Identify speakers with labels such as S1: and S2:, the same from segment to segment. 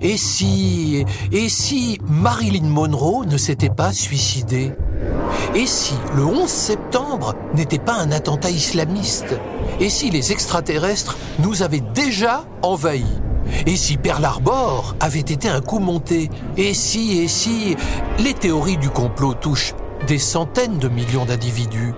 S1: Et si, et si Marilyn Monroe ne s'était pas suicidée? Et si le 11 septembre n'était pas un attentat islamiste? Et si les extraterrestres nous avaient déjà envahis? Et si Pearl Harbor avait été un coup monté? Et si, et si les théories du complot touchent des centaines de millions d'individus?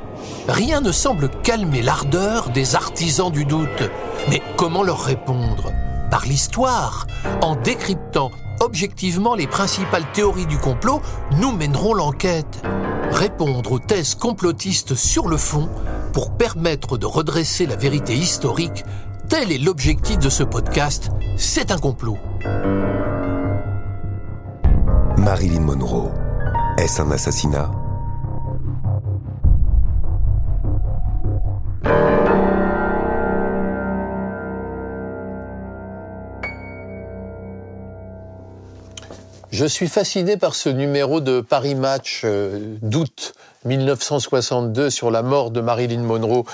S1: Rien ne semble calmer l'ardeur des artisans du doute. Mais comment leur répondre? Par l'histoire, en décryptant objectivement les principales théories du complot, nous mènerons l'enquête. Répondre aux thèses complotistes sur le fond pour permettre de redresser la vérité historique Tel est l'objectif de ce podcast. C'est un complot.
S2: Marilyn Monroe. Est-ce un assassinat?
S1: Je suis fasciné par ce numéro de Paris Match euh, d'août 1962 sur la mort de Marilyn Monroe.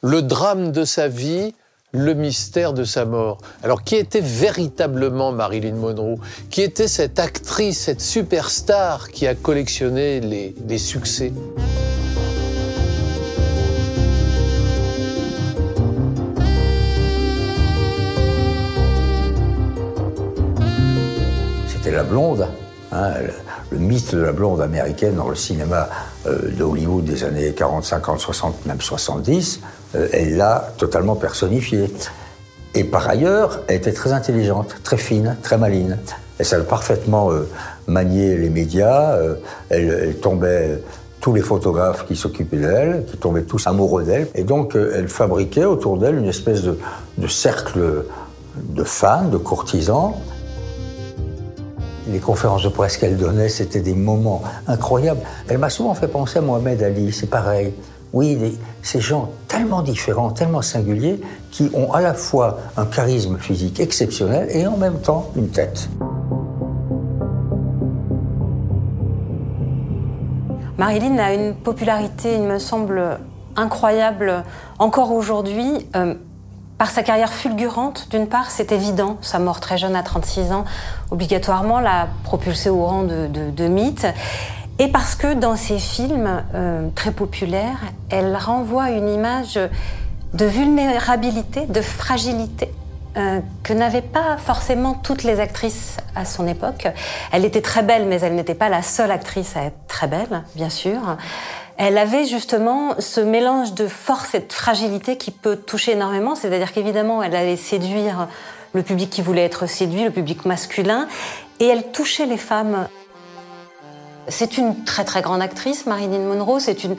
S1: Le drame de sa vie, le mystère de sa mort. Alors, qui était véritablement Marilyn Monroe? Qui était cette actrice, cette superstar qui a collectionné les, les succès?
S3: Blonde. Hein, le, mythe de la blonde américaine dans le cinéma euh, de Hollywood des années 40, 50, 60, même 70, euh, elle l'a totalement personnifiée. Et par ailleurs, elle était très intelligente, très fine, très maligne. Elle savait parfaitement euh, manier les médias. elle, tombait tous les photographes qui s'occupaient d'elle, qui tombaient tous amoureux d'elle. Et donc, elle fabriquait autour d'elle une espèce de cercle de fans, de courtisans, les conférences de presse qu'elle donnait, c'était des moments incroyables. Elle m'a souvent fait penser à Mohamed Ali, c'est pareil. Oui, ces gens tellement différents, tellement singuliers, qui ont à la fois un charisme physique exceptionnel et en même temps une tête.
S4: Marilyn a une popularité, il me semble, incroyable encore aujourd'hui. Euh, par sa carrière fulgurante, d'une part, c'est évident, sa mort très jeune à 36 ans, obligatoirement l'a propulsée au rang de, mythe. Et parce que dans ses films euh, très populaires, elle renvoie une image de vulnérabilité, de fragilité, euh, que n'avaient pas forcément toutes les actrices à son époque. Elle était très belle, mais elle n'était pas la seule actrice à être très belle, bien sûr elle avait justement ce mélange de force et de fragilité qui peut toucher énormément. C'est-à-dire qu'évidemment, elle allait séduire le public qui voulait être séduit, le public masculin, et elle touchait les femmes. C'est une très très grande actrice, Marilyn Monroe. C'est une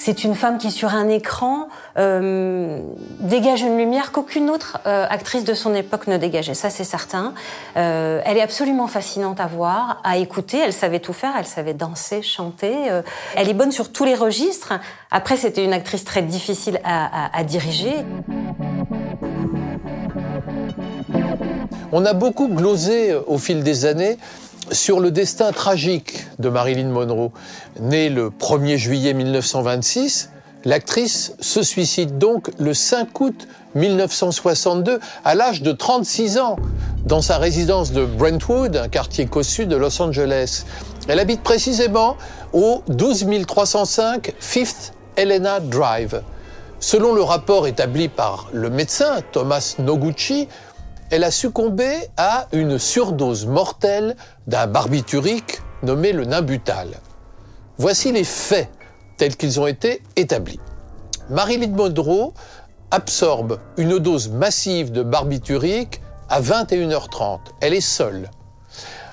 S4: c'est une femme qui, sur un écran, euh, dégage une lumière qu'aucune autre euh, actrice de son époque ne dégageait. Ça, c'est certain. Euh, elle est absolument fascinante à voir, à écouter. Elle savait tout faire. Elle savait danser, chanter. elle est bonne sur tous les registres. Après, c'était une actrice très difficile à, à diriger.
S1: On a beaucoup glosé au fil des années sur le destin tragique de Marilyn Monroe. Née le 1er juillet 1926, l'actrice se suicide donc le 5 août 1962 à l'âge de 36 ans dans sa résidence de Brentwood, un quartier cossu de Los Angeles. Elle habite précisément au 12 305 Fifth Helena Drive. Selon le rapport établi par le médecin Thomas Noguchi, elle a succombé à une surdose mortelle d'un barbiturique nommé le Nimbutal. Voici les faits tels qu'ils ont été établis. Marilyn Monroe absorbe une dose massive de barbiturique à 21h30. Elle est seule.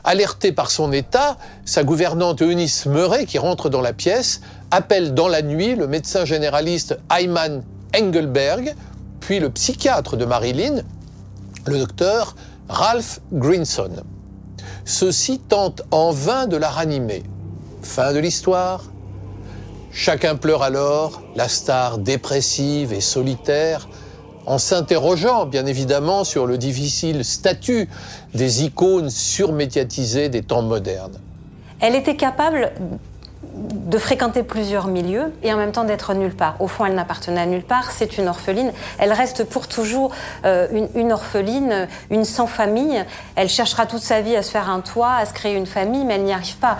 S1: Alertée par son état, sa gouvernante Eunice Murray, qui rentre dans la pièce, appelle dans la nuit le médecin généraliste Ayman Engelberg, puis le psychiatre de Marilyn, le docteur Ralph Greenson. Ceux-ci tentent en vain de la ranimer. Fin de l'histoire. Chacun pleure alors, la star dépressive et solitaire, en s'interrogeant bien évidemment sur le difficile statut des icônes surmédiatisées des temps modernes.
S4: Elle était capable de fréquenter plusieurs milieux et en même temps d'être nulle part. Au fond, elle n'appartenait à nulle part, c'est une orpheline. Elle reste pour toujours euh, une, orpheline, une sans famille. Elle cherchera toute sa vie à se faire un toit, à se créer une famille, mais elle n'y arrive pas.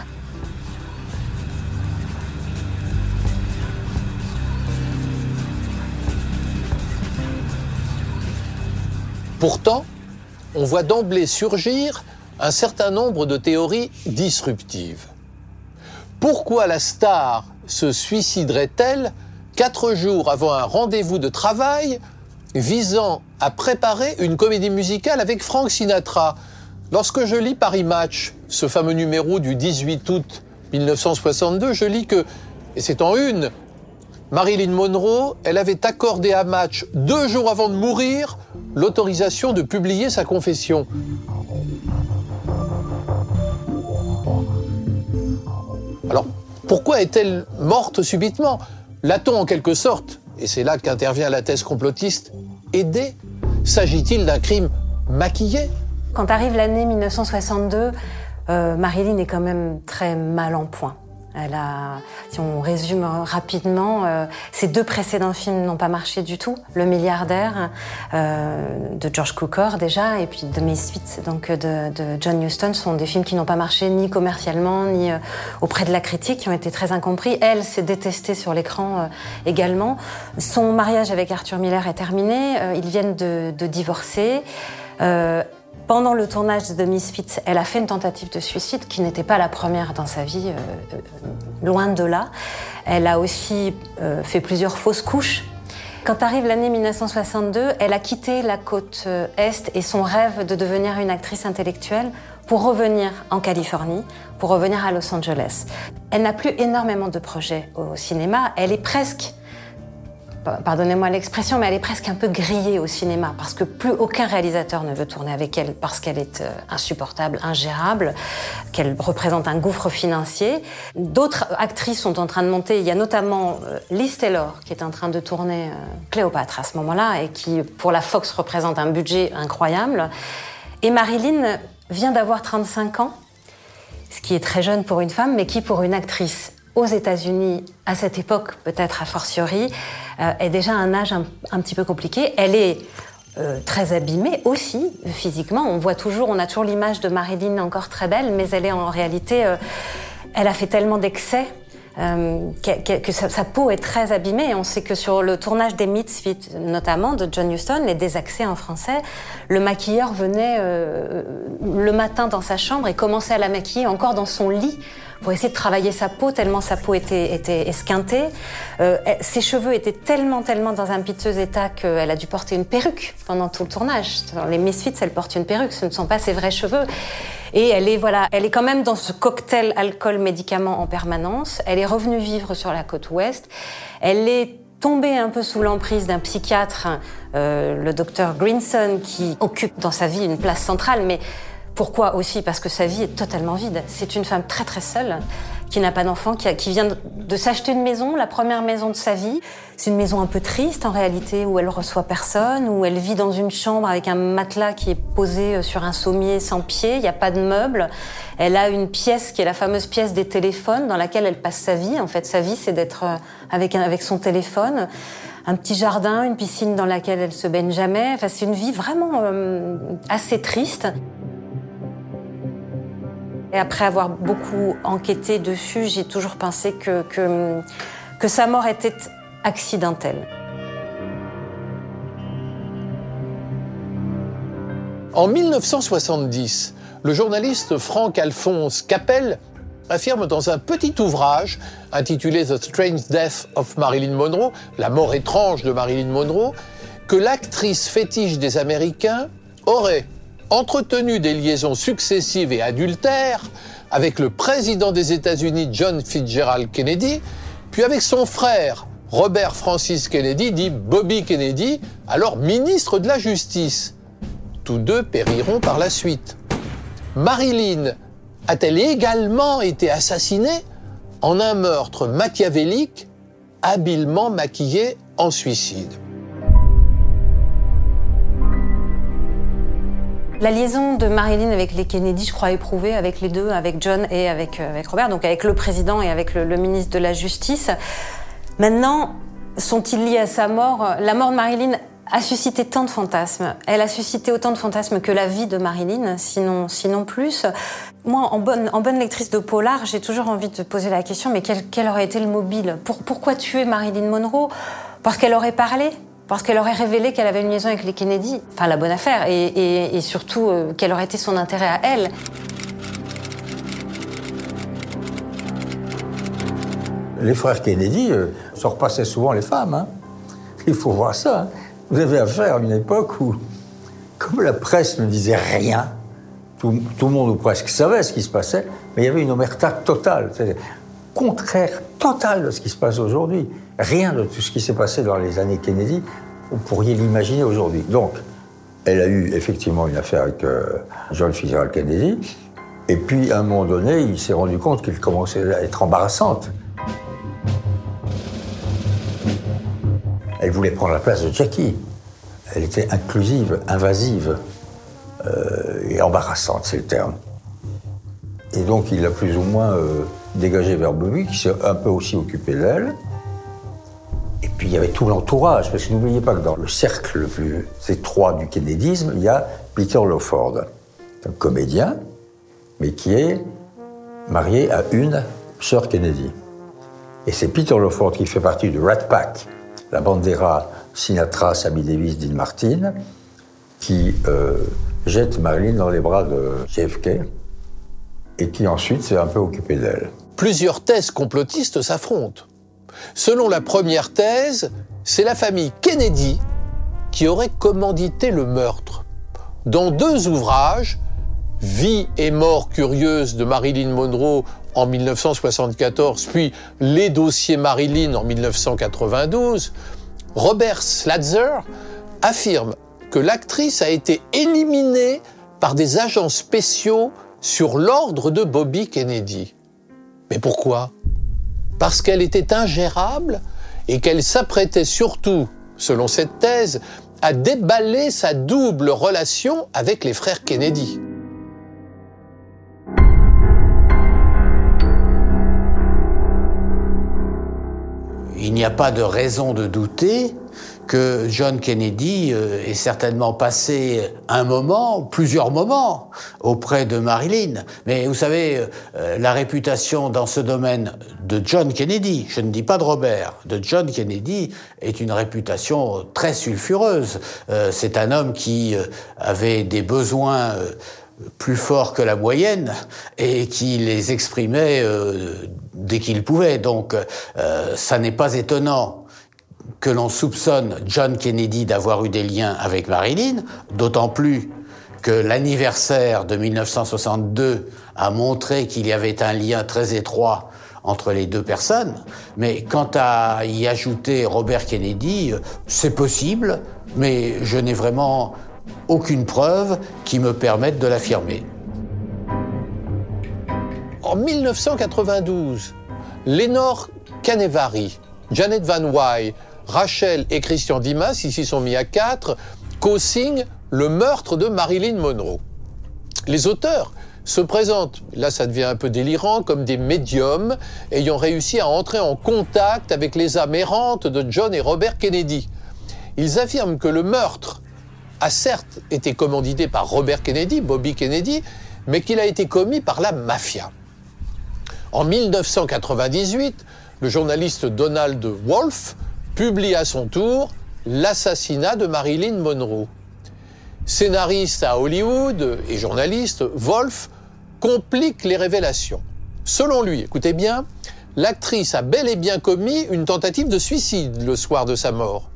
S1: Pourtant, on voit d'emblée surgir un certain nombre de théories disruptives. Pourquoi la star se suiciderait-elle quatre jours avant un rendez-vous de travail visant à préparer une comédie musicale avec Frank Sinatra? Lorsque je lis Paris Match, ce fameux numéro du 18 août 1962, je lis que, et c'est en une, Marilyn Monroe, elle avait accordé à Match, deux jours avant de mourir, l'autorisation de publier sa confession. Alors, pourquoi est-elle morte subitement L'a-t-on en quelque sorte, et c'est là qu'intervient la thèse complotiste, aidé S'agit-il d'un crime maquillé
S4: Quand arrive l'année 1962, euh, Marilyn est quand même très mal en point. Si on résume rapidement, euh, ces deux précédents films n'ont pas marché du tout. Le milliardaire euh, de George Cukor déjà, et puis The Misfits donc de, de John Huston sont des films qui n'ont pas marché ni commercialement ni euh, auprès de la critique, qui ont été très incompris. Elle s'est détestée sur l'écran euh, également. Son mariage avec Arthur Miller est terminé. ils viennent de, de divorcer. Pendant le tournage de Misfits, elle a fait une tentative de suicide qui n'était pas la première dans sa vie, euh, euh, loin de là. Elle a aussi euh, fait plusieurs fausses couches. Quand arrive l'année 1962, elle a quitté la côte Est et son rêve de devenir une actrice intellectuelle pour revenir en Californie, pour revenir à Los Angeles. Elle n'a plus énormément de projets au cinéma. Elle est presque pardonnez-moi l'expression, mais elle est presque un peu grillée au cinéma parce que plus aucun réalisateur ne veut tourner avec elle parce qu'elle est euh, insupportable, ingérable, qu'elle représente un gouffre financier. D'autres actrices sont en train de monter. Il y a notamment euh, Liz Taylor qui est en train de tourner euh, Cléopâtre à ce moment-là et qui, pour la Fox, représente un budget incroyable. Et Marilyn vient d'avoir 35 ans, ce qui est très jeune pour une femme, mais qui, pour une actrice aux États-Unis, à cette époque, peut-être a fortiori, euh, est déjà un âge un, petit peu compliqué. Elle est euh, très abîmée aussi physiquement. On voit toujours, on a toujours l'image de Marilyn encore très belle, mais elle est en réalité, euh, elle a fait tellement d'excès que, sa, peau est très abîmée. on sait que sur le tournage des Misfits, notamment de John Huston, les désaccès en français, le maquilleur venait le matin dans sa chambre et commençait à la maquiller encore dans son lit pour essayer de travailler sa peau, tellement sa peau était, était esquintée. Euh, ses cheveux étaient tellement, tellement dans un piteux état qu'elle a dû porter une perruque pendant tout le tournage. Dans les Misfits, elle porte une perruque, ce ne sont pas ses vrais cheveux. Et elle est, voilà, elle est quand même dans ce cocktail alcool-médicament en permanence. Elle est revenue vivre sur la côte ouest. Elle est tombée un peu sous l'emprise d'un psychiatre, euh, le docteur Greenson, qui occupe dans sa vie une place centrale, mais pourquoi aussi? Parce que sa vie est totalement vide. C'est une femme très très seule, qui n'a pas d'enfant, qui, vient de, s'acheter une maison, la première maison de sa vie. C'est une maison un peu triste en réalité, où elle reçoit personne, où elle vit dans une chambre avec un matelas qui est posé euh, sur un sommier sans pied, il n'y a pas de meubles. Elle a une pièce qui est la fameuse pièce des téléphones dans laquelle elle passe sa vie. En fait, sa vie, c'est d'être euh, avec, avec son téléphone un petit jardin, une piscine dans laquelle elle se baigne jamais. Enfin, c'est une vie vraiment euh, assez triste. Après avoir beaucoup enquêté dessus, j'ai toujours pensé que sa mort était accidentelle.
S1: En 1970, le journaliste Franck-Alphonse Capel affirme dans un petit ouvrage intitulé The Strange Death of Marilyn Monroe, la mort étrange de Marilyn Monroe, que l'actrice fétiche des Américains aurait entretenu des liaisons successives et adultères avec le président des États-Unis John Fitzgerald Kennedy, puis avec son frère Robert Francis Kennedy, dit Bobby Kennedy, alors ministre de la Justice. Tous deux périront par la suite. Marilyn a-t-elle également été assassinée en un meurtre machiavélique habilement maquillé en suicide?
S4: La liaison de Marilyn avec les Kennedy, je crois éprouvée avec les deux, avec John et avec, euh, avec Robert, donc avec le président et avec le, ministre de la Justice. Maintenant, sont-ils liés à sa mort? La mort de Marilyn a suscité tant de fantasmes. Elle a suscité autant de fantasmes que la vie de Marilyn, sinon, sinon plus. Moi, en bonne, en lectrice de polar, j'ai toujours envie de poser la question, mais quel, aurait été le mobile? Pour, Pourquoi tuer Marilyn Monroe? Parce qu'elle aurait parlé? Parce qu'elle aurait révélé qu'elle avait une liaison avec les Kennedy, enfin la bonne affaire, et, surtout euh, quel aurait été son intérêt à elle.
S3: Les frères Kennedy euh, se repassaient souvent les femmes. Hein. Il faut voir ça. Hein. Vous avez affaire à une époque où, comme la presse ne disait rien, tout, tout, le monde ou presque savait ce qui se passait, mais il y avait une omerta totale, contraire totale de ce qui se passe aujourd'hui. Rien de tout ce qui s'est passé dans les années Kennedy, vous pourriez l'imaginer aujourd'hui. Donc, elle a eu effectivement une affaire avec euh, John Fitzgerald Kennedy, et puis à un moment donné, il s'est rendu compte qu'il commençait à être embarrassante. Elle voulait prendre la place de Jackie. Elle était inclusive, invasive euh, et embarrassante, c'est le terme. Et donc il l'a plus ou moins euh, dégagée vers Bobby, qui s'est un peu aussi occupé d'elle. Et puis il y avait tout l'entourage, parce que n'oubliez pas que dans le cercle le plus étroit du kennedysme, il y a Peter Lawford, un comédien, mais qui est marié à une sœur Kennedy. Et c'est Peter Lawford qui fait partie du Rat Pack, la bandera Sinatra, Sammy Davis, Dean Martin, qui euh, jette Marilyn dans les bras de JFK et qui ensuite s'est un peu occupé d'elle.
S1: Plusieurs thèses complotistes s'affrontent. Selon la première thèse, c'est la famille Kennedy qui aurait commandité le meurtre. Dans deux ouvrages, Vie et mort curieuse de Marilyn Monroe en 1974, puis Les dossiers Marilyn en 1992, Robert Slatzer affirme que l'actrice a été éliminée par des agents spéciaux sur l'ordre de Bobby Kennedy. Mais pourquoi? Parce qu'elle était ingérable et qu'elle s'apprêtait surtout, selon cette thèse, à déballer sa double relation avec les frères Kennedy.
S5: il n'y a pas de raison de douter que John Kennedy euh, ait certainement passé un moment, plusieurs moments, auprès de Marilyn. Mais vous savez, euh, la réputation dans ce domaine de John Kennedy, je ne dis pas de Robert, de John Kennedy, est une réputation très sulfureuse. Euh, c'est un homme qui avait des besoins plus forts que la moyenne et qui les exprimait dès qu'il pouvait. Donc, euh, ça n'est pas étonnant que l'on soupçonne John Kennedy d'avoir eu des liens avec Marilyn, d'autant plus que l'anniversaire de 1962 a montré qu'il y avait un lien très étroit entre les deux personnes. Mais quant à y ajouter Robert Kennedy, c'est possible, mais je n'ai vraiment aucune preuve qui me permette de l'affirmer.
S1: En 1992, Lénore Canevari, Janet Van Wy, Rachel et Christian Dimas, ici sont mis à quatre, co-signent le meurtre de Marilyn Monroe. Les auteurs se présentent, là ça devient un peu délirant, comme des médiums ayant réussi à entrer en contact avec les âmes errantes de John et Robert Kennedy. Ils affirment que le meurtre a certes été commandité par Robert Kennedy, Bobby Kennedy, mais qu'il a été commis par la mafia. En 1998, le journaliste Donald Wolfe publie à son tour L'assassinat de Marilyn Monroe. Scénariste à Hollywood et journaliste, Wolfe complique les révélations. Selon lui, écoutez bien, l'actrice a bel et bien commis une tentative de suicide le soir de sa mort,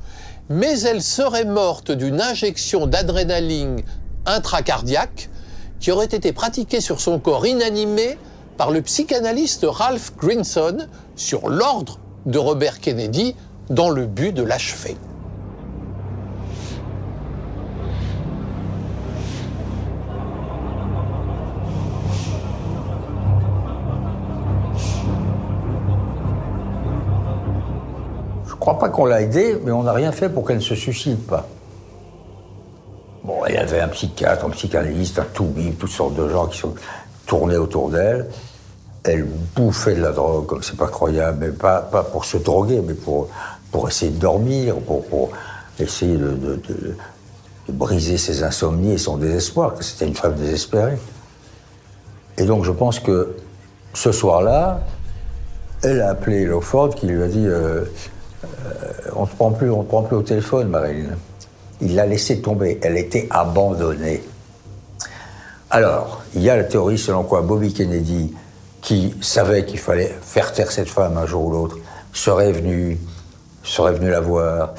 S1: mais elle serait morte d'une injection d'adrénaline intracardiaque qui aurait été pratiquée sur son corps inanimé par le psychanalyste Ralph Grinson sur l'ordre de Robert Kennedy dans le but de l'achever.
S3: Je crois pas qu'on l'a aidée, mais on n'a rien fait pour qu'elle ne se suicide pas. Bon, elle avait un psychiatre, un psychanalyste, un toubib, toutes sortes de gens qui sont tournés autour d'elle. Elle bouffait de la drogue, comme c'est pas croyable, mais pas pour se droguer, mais pour, pour essayer de dormir, pour, pour essayer de, briser ses insomnies et son désespoir, que c'était une femme désespérée. Et donc je pense que ce soir-là, elle a appelé Lawford qui lui a dit euh, euh, On ne te prend plus, on te prend plus au téléphone, Marilyn. Il l'a laissé tomber. Elle était abandonnée. Alors, il y a la théorie selon quoi Bobby Kennedy, qui savait qu'il fallait faire taire cette femme un jour ou l'autre, serait venu, serait venu la voir,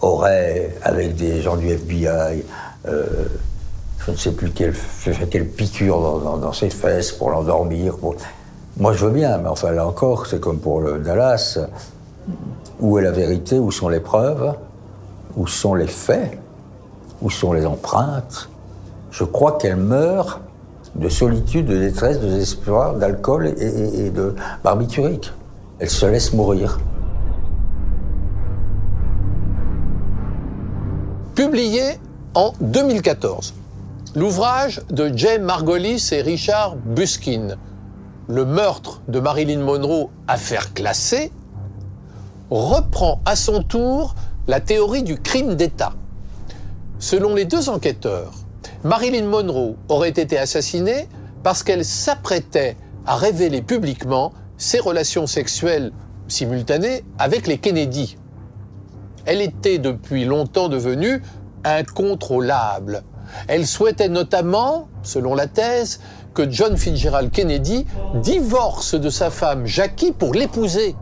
S3: aurait, avec des gens du FBI, euh, je ne sais plus quelle, quelle piqûre dans, ses fesses pour l'endormir. Moi, je veux bien, mais enfin, là encore, c'est comme pour le Dallas. Où est la vérité? Où sont les preuves? Où sont les faits? Où sont les empreintes? Je crois qu'elle meurt de solitude, de détresse, de désespoir, d'alcool et, et, et de barbiturique. Elle se laisse mourir.
S1: Publié en 2014, l'ouvrage de Jay Margolis et Richard Buskin, Le meurtre de Marilyn Monroe, affaire classée, reprend à son tour la théorie du crime d'État. Selon les deux enquêteurs, Marilyn Monroe aurait été assassinée parce qu'elle s'apprêtait à révéler publiquement ses relations sexuelles simultanées avec les Kennedy. Elle était depuis longtemps devenue incontrôlable. Elle souhaitait notamment, selon la thèse, que John Fitzgerald Kennedy divorce de sa femme Jackie pour l'épouser.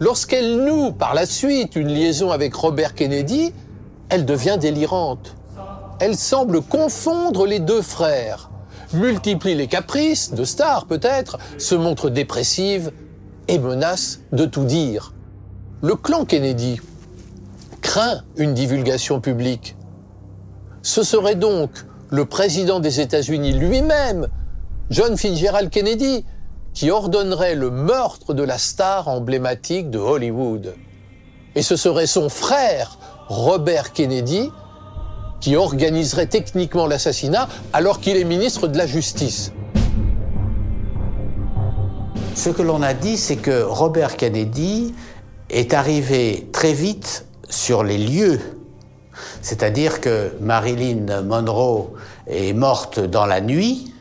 S1: Lorsqu'elle noue par la suite une liaison avec Robert Kennedy, elle devient délirante. Elle semble confondre les deux frères, multiplie les caprices, de star peut-être, se montre dépressive et menace de tout dire. Le clan Kennedy une divulgation publique. Ce serait donc le président des États-Unis lui-même, John Fitzgerald Kennedy, qui ordonnerait le meurtre de la star emblématique de Hollywood. Et ce serait son frère, Robert Kennedy, qui organiserait techniquement l'assassinat alors qu'il est ministre de la Justice.
S5: Ce que l'on a dit, c'est que Robert Kennedy est arrivé très vite sur les lieux. C'est-à-dire que Marilyn Monroe est morte dans la nuit,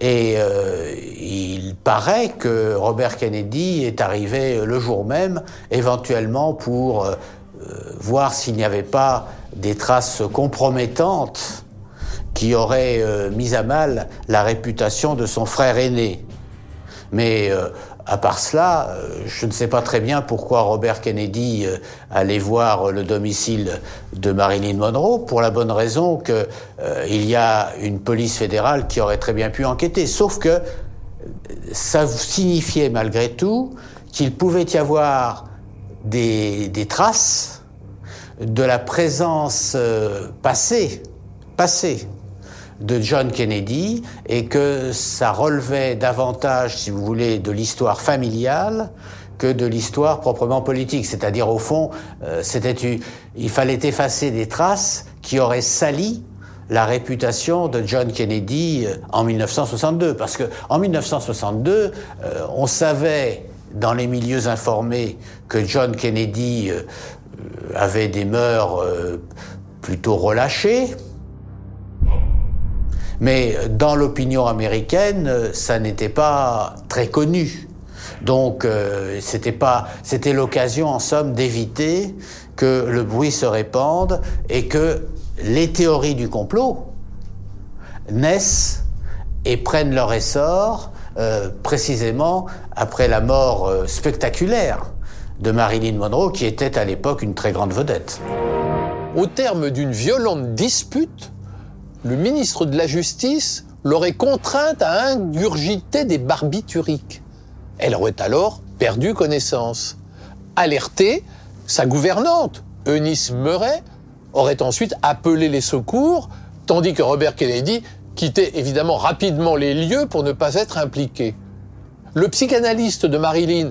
S5: et euh, il paraît que Robert Kennedy est arrivé le jour même, éventuellement pour euh, voir s'il n'y avait pas des traces compromettantes qui auraient euh, mis à mal la réputation de son frère aîné. Mais à part cela, euh, je ne sais pas très bien pourquoi Robert Kennedy euh, allait voir le domicile de Marilyn Monroe, pour la bonne raison qu'il euh, y a une police fédérale qui aurait très bien pu enquêter. Sauf que ça signifiait malgré tout qu'il pouvait y avoir des, traces de la présence passée, passée de John Kennedy et que ça relevait davantage, si vous voulez, de l'histoire familiale que de l'histoire proprement politique. C'est-à-dire, au fond, euh, il fallait effacer des traces qui auraient sali la réputation de John Kennedy en 1962. Parce que en 1962, euh, on savait dans les milieux informés que John Kennedy euh, avait des mœurs euh, plutôt relâchées, mais dans l'opinion américaine, ça n'était pas très connu. Donc euh, c'était pas, c'était l'occasion en somme d'éviter que le bruit se répande et que les théories du complot naissent et prennent leur essor euh, précisément après la mort euh, spectaculaire de Marilyn Monroe, qui était à l'époque une très grande vedette.
S1: Au terme d'une violente dispute, le ministre de la Justice l'aurait contrainte à ingurgiter des barbituriques. Elle aurait alors perdu connaissance. Alertée, sa gouvernante, Eunice Murray, aurait ensuite appelé les secours, tandis que Robert Kennedy quittait évidemment rapidement les lieux pour ne pas être impliqué. Le psychanalyste de Marilyn,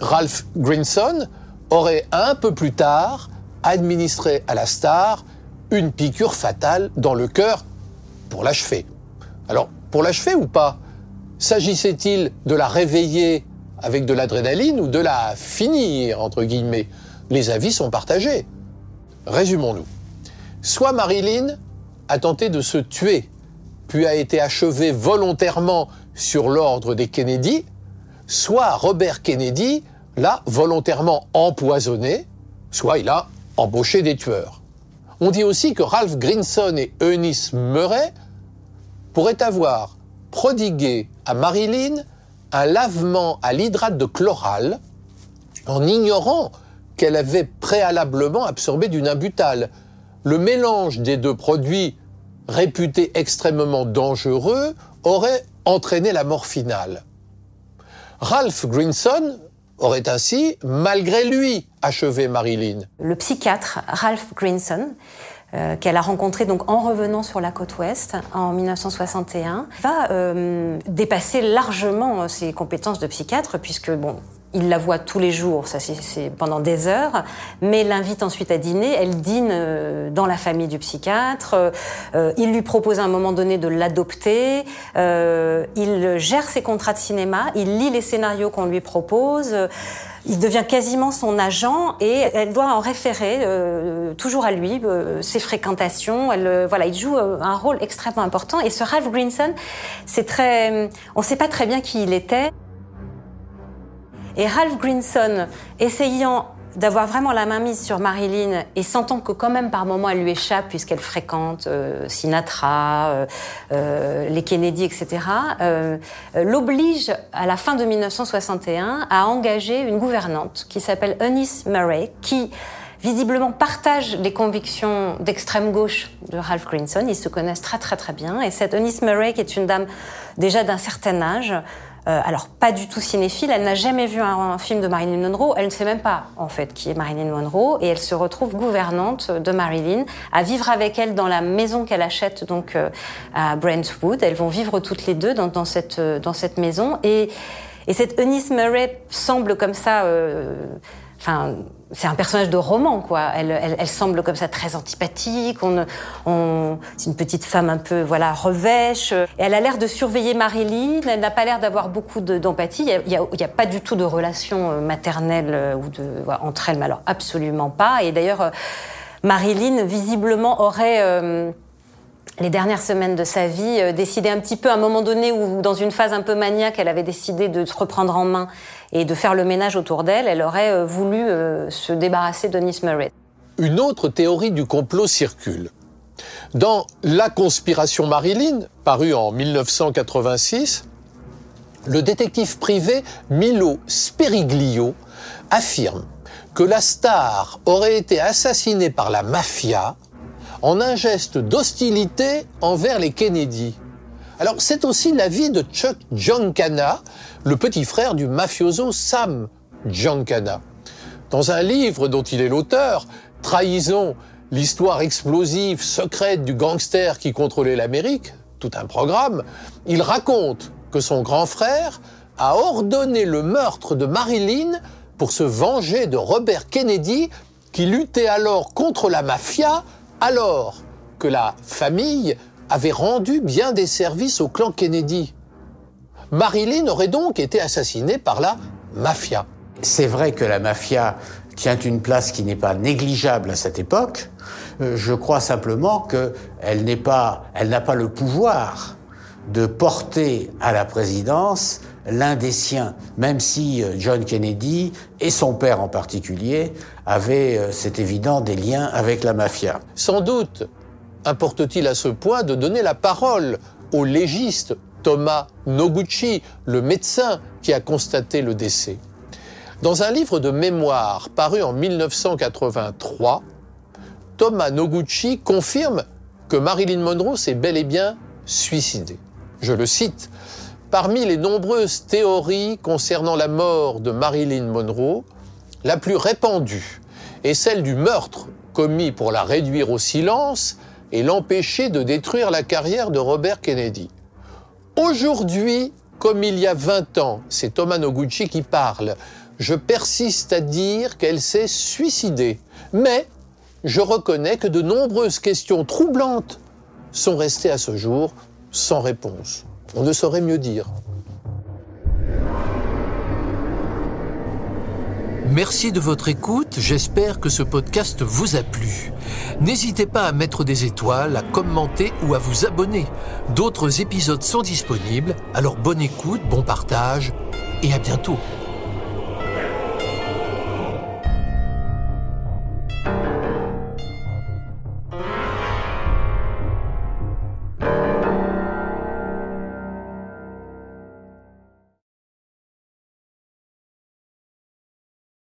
S1: Ralph Grinson, aurait un peu plus tard administré à la star une piqûre fatale dans le cœur pour l'achever. Alors, pour l'achever ou pas S'agissait-il de la réveiller avec de l'adrénaline ou de la finir, entre guillemets? Les avis sont partagés. Résumons-nous. Soit Marilyn a tenté de se tuer, puis a été achevée volontairement sur l'ordre des Kennedy, soit Robert Kennedy l'a volontairement empoisonné, soit il a embauché des tueurs. On dit aussi que Ralph Grinson et Eunice Murray pourraient avoir prodigué à Marilyn un lavement à l'hydrate de chloral en ignorant qu'elle avait préalablement absorbé du nabutal. Le mélange des deux produits réputés extrêmement dangereux aurait entraîné la mort finale. Ralph Grinson aurait ainsi, malgré lui, achevé Marilyn.
S4: Le psychiatre Ralph Grinson, euh, qu'elle a rencontré donc en revenant sur la côte ouest en 1961, va euh, dépasser largement ses compétences de psychiatre puisque bon, il la voit tous les jours, ça c'est pendant des heures, mais l'invite ensuite à dîner. Elle dîne euh, dans la famille du psychiatre. Euh, il lui propose à un moment donné de l'adopter. Euh, il gère ses contrats de cinéma. Il lit les scénarios qu'on lui propose. Il devient quasiment son agent et elle doit en référer toujours à lui ses fréquentations. Voilà, il joue un rôle extrêmement important. Et ce Ralph Greenson, c'est très, on ne sait pas très bien qui il était. Et Ralph Grinson, essayant d'avoir vraiment la main mise sur Marilyn et sentant que quand même par moments elle lui échappe puisqu'elle fréquente euh, Sinatra, euh, euh, les Kennedy, etc., l'oblige à la fin de 1961 à engager une gouvernante qui s'appelle Eunice Murray, qui visiblement partage les convictions d'extrême gauche de Ralph Grinson. Ils se connaissent très très très bien. Et cette Eunice Murray, qui est une dame déjà d'un certain âge, euh, alors pas du tout cinéphile, elle n'a jamais vu un, film de Marilyn Monroe, elle ne sait même pas en fait qui est Marilyn Monroe, et elle se retrouve gouvernante de Marilyn, à vivre avec elle dans la maison qu'elle achète donc euh, à Brentwood. Elles vont vivre toutes les deux dans, dans cette, euh, dans cette maison, et, et cette Eunice Murray semble comme ça... Enfin, c'est un personnage de roman, quoi. Elle, elle, elle, semble comme ça très antipathique. On, on, c'est une petite femme un peu, voilà, revêche. Et elle a l'air de surveiller Marilyn. Elle n'a pas l'air d'avoir beaucoup d'empathie. il n'y a, a, a, pas du tout de relation euh, maternelle euh, ou de, entre elles, mais alors absolument pas. Et d'ailleurs, euh, Marilyn, visiblement, aurait... Euh, les dernières semaines de sa vie, euh, un petit peu à un moment donné où, dans une phase un peu maniaque, elle avait décidé de se reprendre en main et de faire le ménage autour d'elle, elle aurait euh, voulu euh, se débarrasser de Nice Murray.
S1: Une autre théorie du complot circule. Dans La conspiration Marilyn, paru en 1986, le détective privé Milo Speriglio affirme que la star aurait été assassinée par la mafia en un geste d'hostilité envers les Kennedy. Alors c'est aussi l'avis de Chuck Giancana, le petit frère du mafioso Sam Giancana. Dans un livre dont il est l'auteur, Trahison, l'histoire explosive, secrète du gangster qui contrôlait l'Amérique, tout un programme, il raconte que son grand frère a ordonné le meurtre de Marilyn pour se venger de Robert Kennedy qui luttait alors contre la mafia alors que la famille avait rendu bien des services au clan Kennedy. Marilyn aurait donc été assassinée par la mafia.
S5: C'est vrai que la mafia tient une place qui n'est pas négligeable à cette époque. Euh, je crois simplement qu'elle n'est pas, elle n'a pas le pouvoir de porter à la présidence l'un des siens, même si euh, John Kennedy et son père en particulier avaient, euh, c'est évident, des liens avec la mafia.
S1: Sans doute importe-t-il à ce point de donner la parole au légiste Thomas Noguchi, le médecin qui a constaté le décès. Dans un livre de mémoire paru en 1983, Thomas Noguchi confirme que Marilyn Monroe s'est bel et bien suicidée. Je le cite, Parmi les nombreuses théories concernant la mort de Marilyn Monroe, la plus répandue est celle du meurtre commis pour la réduire au silence et l'empêcher de détruire la carrière de Robert Kennedy. Aujourd'hui, comme il y a 20 ans, c'est Thomas Noguchi qui parle, je persiste à dire qu'elle s'est suicidée. Mais
S6: je reconnais que de nombreuses questions troublantes sont restées à ce jour sans réponse. On ne saurait mieux dire.
S1: Merci de votre écoute, j'espère que ce podcast vous a plu. N'hésitez pas à mettre des étoiles, à commenter ou à vous abonner. D'autres épisodes sont disponibles, alors bonne écoute, bon partage et à bientôt.